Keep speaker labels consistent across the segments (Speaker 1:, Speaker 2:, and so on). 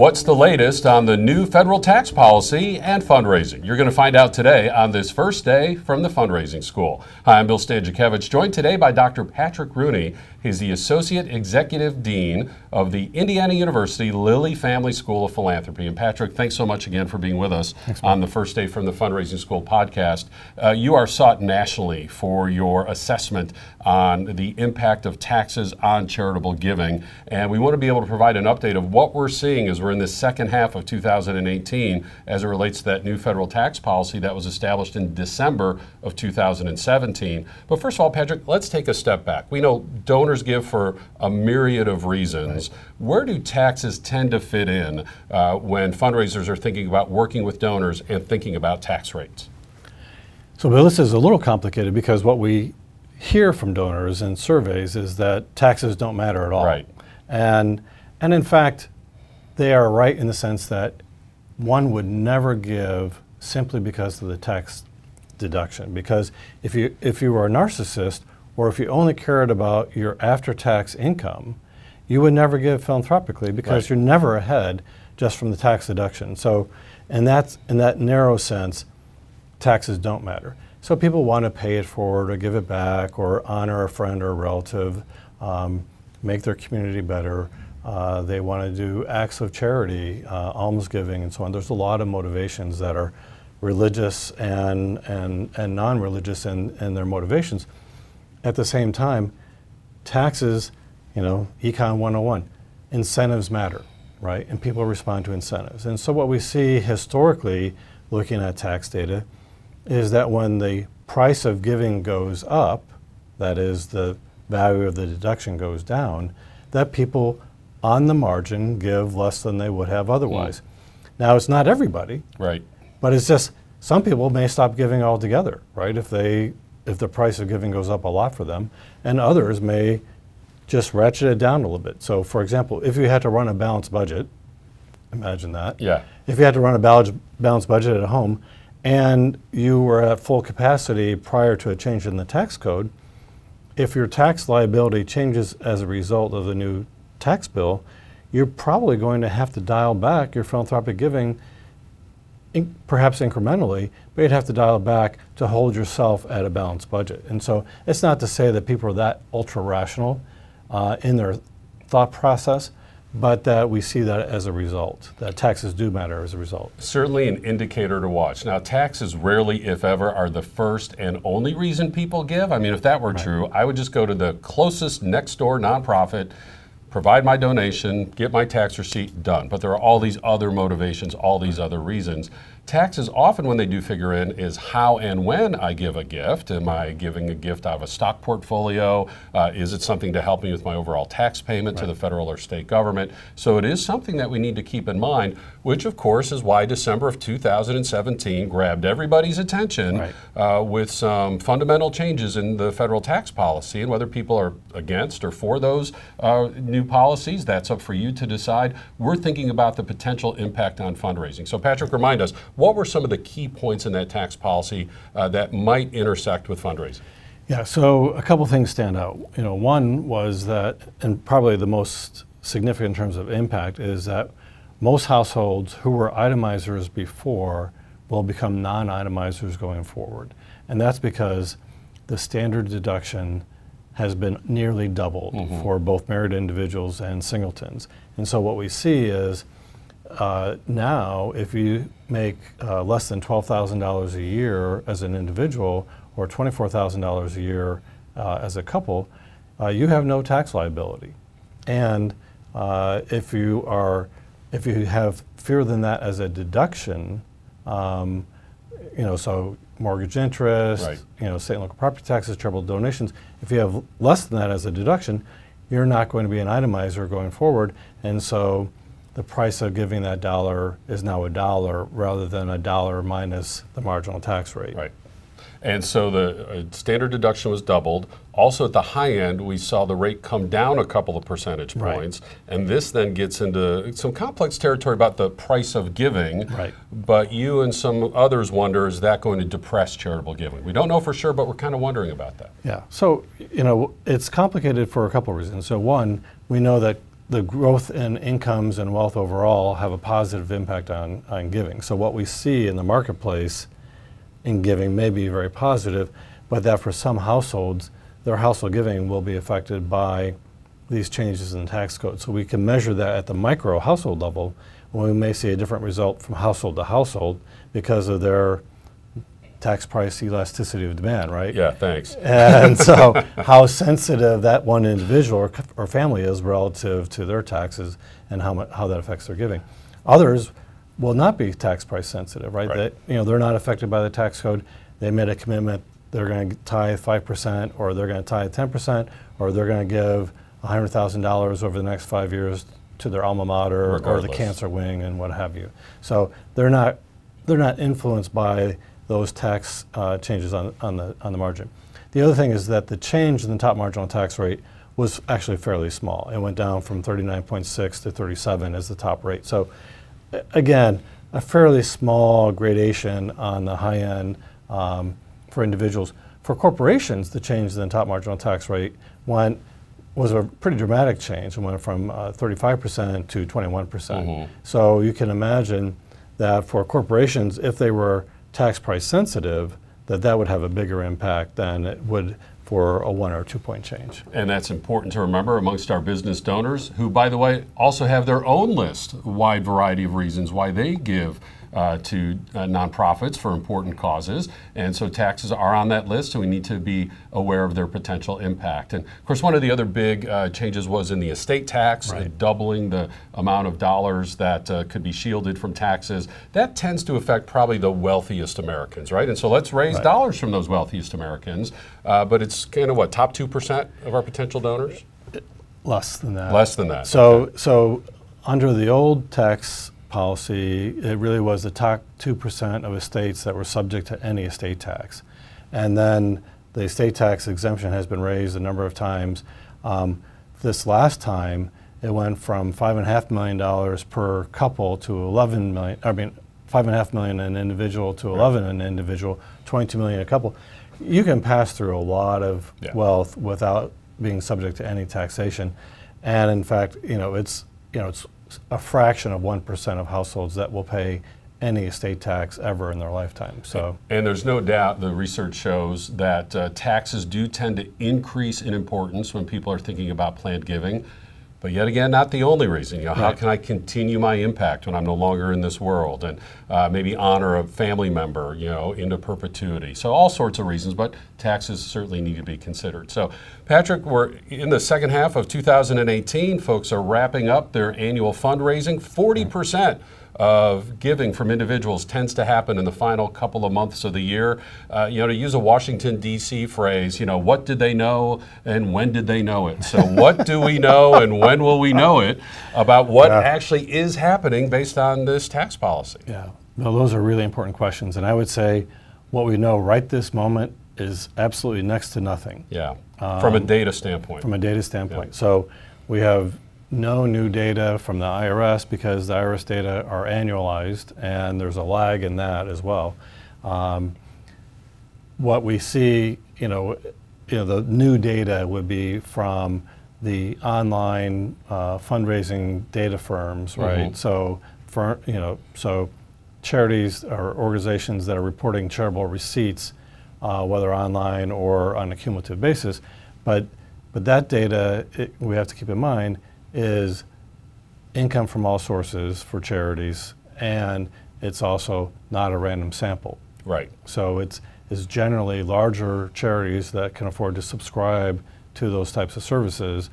Speaker 1: What's the latest on the new federal tax policy and fundraising? You're going to find out today on this first day from the fundraising school. Hi, I'm Bill Stanczykiewicz, joined today by Dr. Patrick Rooney. He's the Associate Executive Dean of the Indiana University Lilly Family School of Philanthropy. And Patrick, thanks so much again for being with us
Speaker 2: thanks,
Speaker 1: on the first day from the fundraising school podcast. Uh, you are sought nationally for your assessment on the impact of taxes on charitable giving. And we want to be able to provide an update of what we're seeing as we're in the second half of 2018 as it relates to that new federal tax policy that was established in December of 2017. But first of all, Patrick, let's take a step back. We know donors give for a myriad of reasons. Right. Where do taxes tend to fit in uh, when fundraisers are thinking about working with donors and thinking about tax rates?
Speaker 2: So, Bill, this is a little complicated because what we hear from donors in surveys is that taxes don't matter at all.
Speaker 1: Right.
Speaker 2: And, and in fact, they are right in the sense that one would never give simply because of the tax deduction. Because if you, if you were a narcissist or if you only cared about your after tax income, you would never give philanthropically because right. you're never ahead just from the tax deduction. So, in that, in that narrow sense, taxes don't matter. So people want to pay it forward or give it back or honor a friend or a relative, um, make their community better. Uh, they want to do acts of charity, uh, almsgiving, and so on. There's a lot of motivations that are religious and, and, and non religious in, in their motivations. At the same time, taxes, you know, Econ 101, incentives matter, right? And people respond to incentives. And so what we see historically looking at tax data is that when the price of giving goes up, that is, the value of the deduction goes down, that people on the margin give less than they would have otherwise. Mm. Now, it's not everybody.
Speaker 1: Right.
Speaker 2: But it's just some people may stop giving altogether, right? If they if the price of giving goes up a lot for them, and others may just ratchet it down a little bit. So, for example, if you had to run a balanced budget, imagine that.
Speaker 1: Yeah.
Speaker 2: If you had to run a balanced budget at home, and you were at full capacity prior to a change in the tax code, if your tax liability changes as a result of the new tax bill, you're probably going to have to dial back your philanthropic giving, in, perhaps incrementally, but you'd have to dial it back to hold yourself at a balanced budget. And so it's not to say that people are that ultra rational uh, in their thought process, but that we see that as a result, that taxes do matter as a result.
Speaker 1: Certainly an indicator to watch. Now, taxes rarely, if ever, are the first and only reason people give. I mean, if that were right. true, I would just go to the closest next door nonprofit, provide my donation, get my tax receipt, done. But there are all these other motivations, all these other reasons taxes often when they do figure in is how and when I give a gift. Am I giving a gift out of a stock portfolio? Uh, is it something to help me with my overall tax payment right. to the federal or state government? So it is something that we need to keep in mind, which of course is why December of 2017 grabbed everybody's attention right. uh, with some fundamental changes in the federal tax policy and whether people are against or for those uh, new policies, that's up for you to decide. We're thinking about the potential impact on fundraising. So Patrick, remind us, what were some of the key points in that tax policy uh, that might intersect with fundraising?
Speaker 2: Yeah, so a couple things stand out. You know, one was that, and probably the most significant in terms of impact, is that most households who were itemizers before will become non-itemizers going forward, and that's because the standard deduction has been nearly doubled mm-hmm. for both married individuals and singletons. And so what we see is uh, now, if you make uh, less than $12,000 a year as an individual or $24,000 a year uh, as a couple, uh, you have no tax liability. And uh, if you are, if you have fewer than that as a deduction, um, you know, so mortgage interest, right. you know, state and local property taxes, charitable donations. If you have less than that as a deduction, you're not going to be an itemizer going forward, and so the price of giving that dollar is now a dollar rather than a dollar minus the marginal tax rate.
Speaker 1: Right. And so the uh, standard deduction was doubled. Also, at the high end, we saw the rate come down a couple of percentage points. Right. And this then gets into some complex territory about the price of giving.
Speaker 2: Right.
Speaker 1: But you and some others wonder is that going to depress charitable giving? We don't know for sure, but we're kind of wondering about that.
Speaker 2: Yeah. So, you know, it's complicated for a couple of reasons. So, one, we know that the growth in incomes and wealth overall have a positive impact on, on giving. So what we see in the marketplace in giving may be very positive, but that for some households, their household giving will be affected by these changes in the tax code. So we can measure that at the micro household level, when we may see a different result from household to household because of their tax price elasticity of demand, right?
Speaker 1: Yeah, thanks.
Speaker 2: And so, how sensitive that one individual or, or family is relative to their taxes and how, how that affects their giving. Others will not be tax price sensitive, right?
Speaker 1: Right.
Speaker 2: That, you know, they're not affected by the tax code. They made a commitment, they're going to tithe 5%, or they're going to tithe 10%, or they're going to give $100,000 over the next five years to their alma mater or the cancer wing and what have you. So they're not, they're not influenced by those tax uh, changes on, on, the, on the margin. The other thing is that the change in the top marginal tax rate was actually fairly small. It went down from 39.6 to 37 as the top rate. So again, a fairly small gradation on the high end um, for individuals. For corporations, the change in the top marginal tax rate went was a pretty dramatic change. It went from uh, 35% to 21%. percent So you can imagine that for corporations, if they were tax price sensitive, that that would have a bigger impact than it would for a one or two point change.
Speaker 1: And that's important to remember amongst our business donors, who, by the way, also have their own list, wide variety of reasons why they give uh, to uh, nonprofits for important causes. And so taxes are on that list, so we need to be aware of their potential impact. And of course, one of the other big uh, changes was in the estate tax,
Speaker 2: Right.
Speaker 1: doubling the amount of dollars that uh, could be shielded from taxes. That tends to affect probably the wealthiest Americans, right? And so let's raise
Speaker 2: Right.
Speaker 1: dollars from those wealthiest Americans. Uh, but it's kind of what, top 2% of our potential donors?
Speaker 2: Less than that.
Speaker 1: Less than that.
Speaker 2: So, so under the old tax policy, it really was the top 2% of estates that were subject to any estate tax. And then the estate tax exemption has been raised a number of times. Um, this last time, it went from $5.5 million per couple to 11 million, I mean, five and a half million an individual to 11 an individual, 22 million a couple. You can pass through a lot of
Speaker 1: Yeah.
Speaker 2: wealth without being subject to any taxation. And in fact, you know, it's, you know, it's a fraction of 1% of households that will pay any estate tax ever in their lifetime. So,
Speaker 1: And there's no doubt the research shows that uh, taxes do tend to increase in importance when people are thinking about planned giving. But yet again, not the only reason. You know, how can I continue my impact when I'm no longer in this world, and uh, maybe honor a family member, you know, into perpetuity. So all sorts of reasons, but taxes certainly need to be considered. So, Patrick, we're in the second half of 2018. Folks are wrapping up their annual fundraising. 40 percent of giving from individuals tends to happen in the final couple of months of the year. Uh, you know, to use a Washington, D.C. phrase, you know, what did they know and when did they know it? So, what do we know and when will we know it about what
Speaker 2: Yeah.
Speaker 1: actually is happening based on this tax policy?
Speaker 2: yeah, no, those are really important questions. And I would say what we know right this moment is absolutely next to nothing.
Speaker 1: Yeah, from a data standpoint.
Speaker 2: from a data standpoint. So we have no new data from the IRS because the IRS data are annualized and there's a lag in that as well. Um, what we see, you know, you know, the new data would be from the online uh, fundraising data firms, right?
Speaker 1: Mhm.
Speaker 2: So, for you know, so charities or organizations that are reporting charitable receipts, uh, whether online or on a cumulative basis, but but that data it, we have to keep in mind is income from all sources for charities, and it's also not a random sample.
Speaker 1: right.
Speaker 2: So it's, it's generally larger charities that can afford to subscribe to those types of services,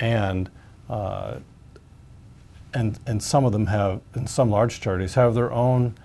Speaker 2: and uh, and and some of them have, and some large charities have their own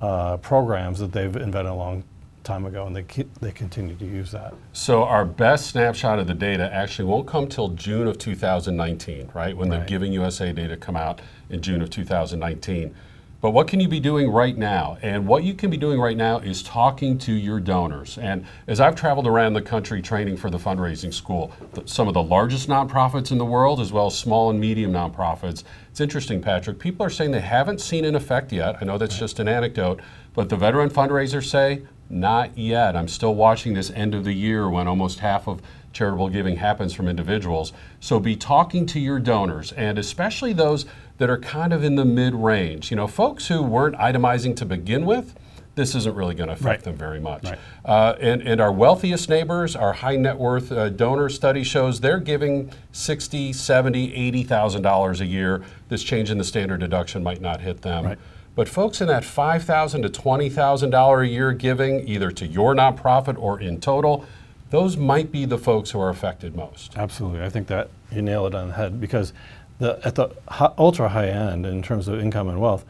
Speaker 2: uh, programs that they've invented a long time ago, and they they continue to use that.
Speaker 1: So our best snapshot of the data actually won't come till June of 2019, right? When the Giving USA data come out in June of 2019. But what can you be doing right now? And what you can be doing right now is talking to your donors. And as I've traveled around the country training for the fundraising school, some of the largest nonprofits in the world, as well as small and medium nonprofits, it's interesting, Patrick. People are saying they haven't seen an effect yet. I know that's just an anecdote, but the veteran fundraisers say, not yet. I'm still watching this end of the year when almost half of charitable giving happens from individuals. So be talking to your donors, and especially those that are kind of in the mid range. You know, folks who weren't itemizing to begin with this isn't really going to affect
Speaker 2: Right.
Speaker 1: them very much.
Speaker 2: Right.
Speaker 1: Uh, and, and our wealthiest neighbors, our high net worth uh, donor study shows they're giving 60, 70, 80,000 dollars a year. This change in the standard deduction might not hit them.
Speaker 2: Right.
Speaker 1: But folks in that 5,000 to $20,000 a year giving, either to your nonprofit or in total, those might be the folks who are affected most.
Speaker 2: Absolutely. I think that you nail it on the head because the, at the ultra high end, in terms of income and wealth,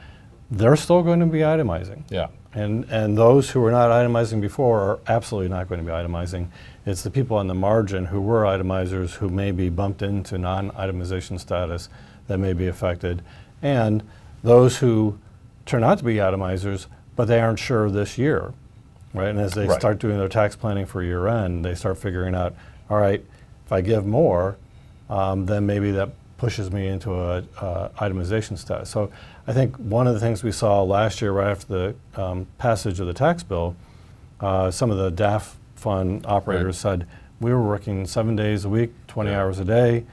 Speaker 2: they're still going to be itemizing.
Speaker 1: Yeah.
Speaker 2: And, and those who were not itemizing before are absolutely not going to be itemizing. It's the people on the margin who were itemizers who may be bumped into non itemization status that may be affected. And those who turn out to be itemizers, but they aren't sure this year. Right? And as they
Speaker 1: Right.
Speaker 2: start doing their tax planning for year end, they start figuring out, all right, if I give more, um, then maybe that pushes me into a uh, itemization status. So I think one of the things we saw last year, right after the um, passage of the tax bill, uh, some of the DAF fund operators said we were working seven days a week, 20
Speaker 1: Yeah.
Speaker 2: hours a day.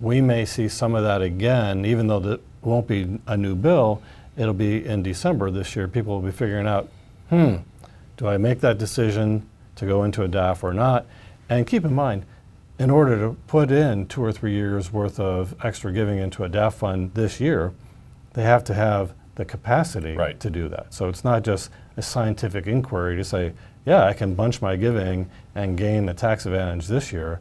Speaker 2: We may see some of that again, even though it won't be a new bill. It'll be in December this year. People will be figuring out, hmm, do I make that decision to go into a DAF or not? And keep in mind, in order to put in two or three years worth of extra giving into a DAF fund this year, they have to have the capacity
Speaker 1: Right.
Speaker 2: to do that. So it's not just a scientific inquiry to say, yeah, I can bunch my giving and gain the tax advantage this year.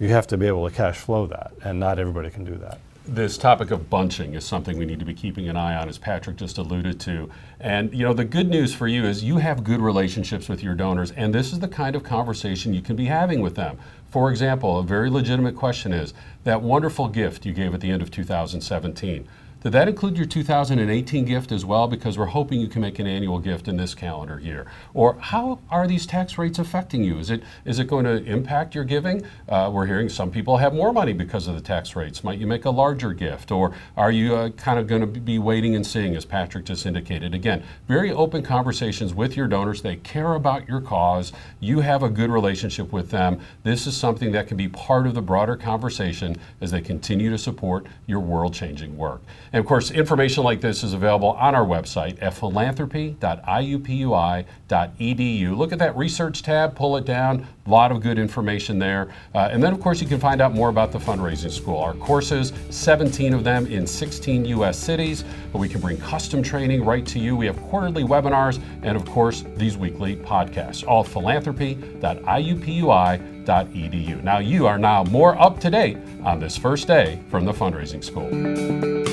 Speaker 2: You have to be able to cash flow that, and not everybody can do that.
Speaker 1: This topic of bunching is something we need to be keeping an eye on, as Patrick just alluded to. And you know, the good news for you is you have good relationships with your donors, and this is the kind of conversation you can be having with them. For example, a very legitimate question is that wonderful gift you gave at the end of 2017. Did that include your 2018 gift as well? Because we're hoping you can make an annual gift in this calendar year. Or how are these tax rates affecting you? Is it is it going to impact your giving? Uh, we're hearing some people have more money because of the tax rates. Might you make a larger gift, or are you uh, kind of going to be waiting and seeing, as Patrick just indicated? Again, very open conversations with your donors. They care about your cause. You have a good relationship with them. This is something that can be part of the broader conversation as they continue to support your world-changing work. And of course, information like this is available on our website at philanthropy.iupui.edu. Look at that research tab, pull it down. A lot of good information there. Uh, and then, of course, you can find out more about the fundraising school. Our courses, 17 of them in 16 U.S. cities, but we can bring custom training right to you. We have quarterly webinars and, of course, these weekly podcasts. All philanthropy.iupui.edu. Now, you are now more up to date on this first day from the fundraising school.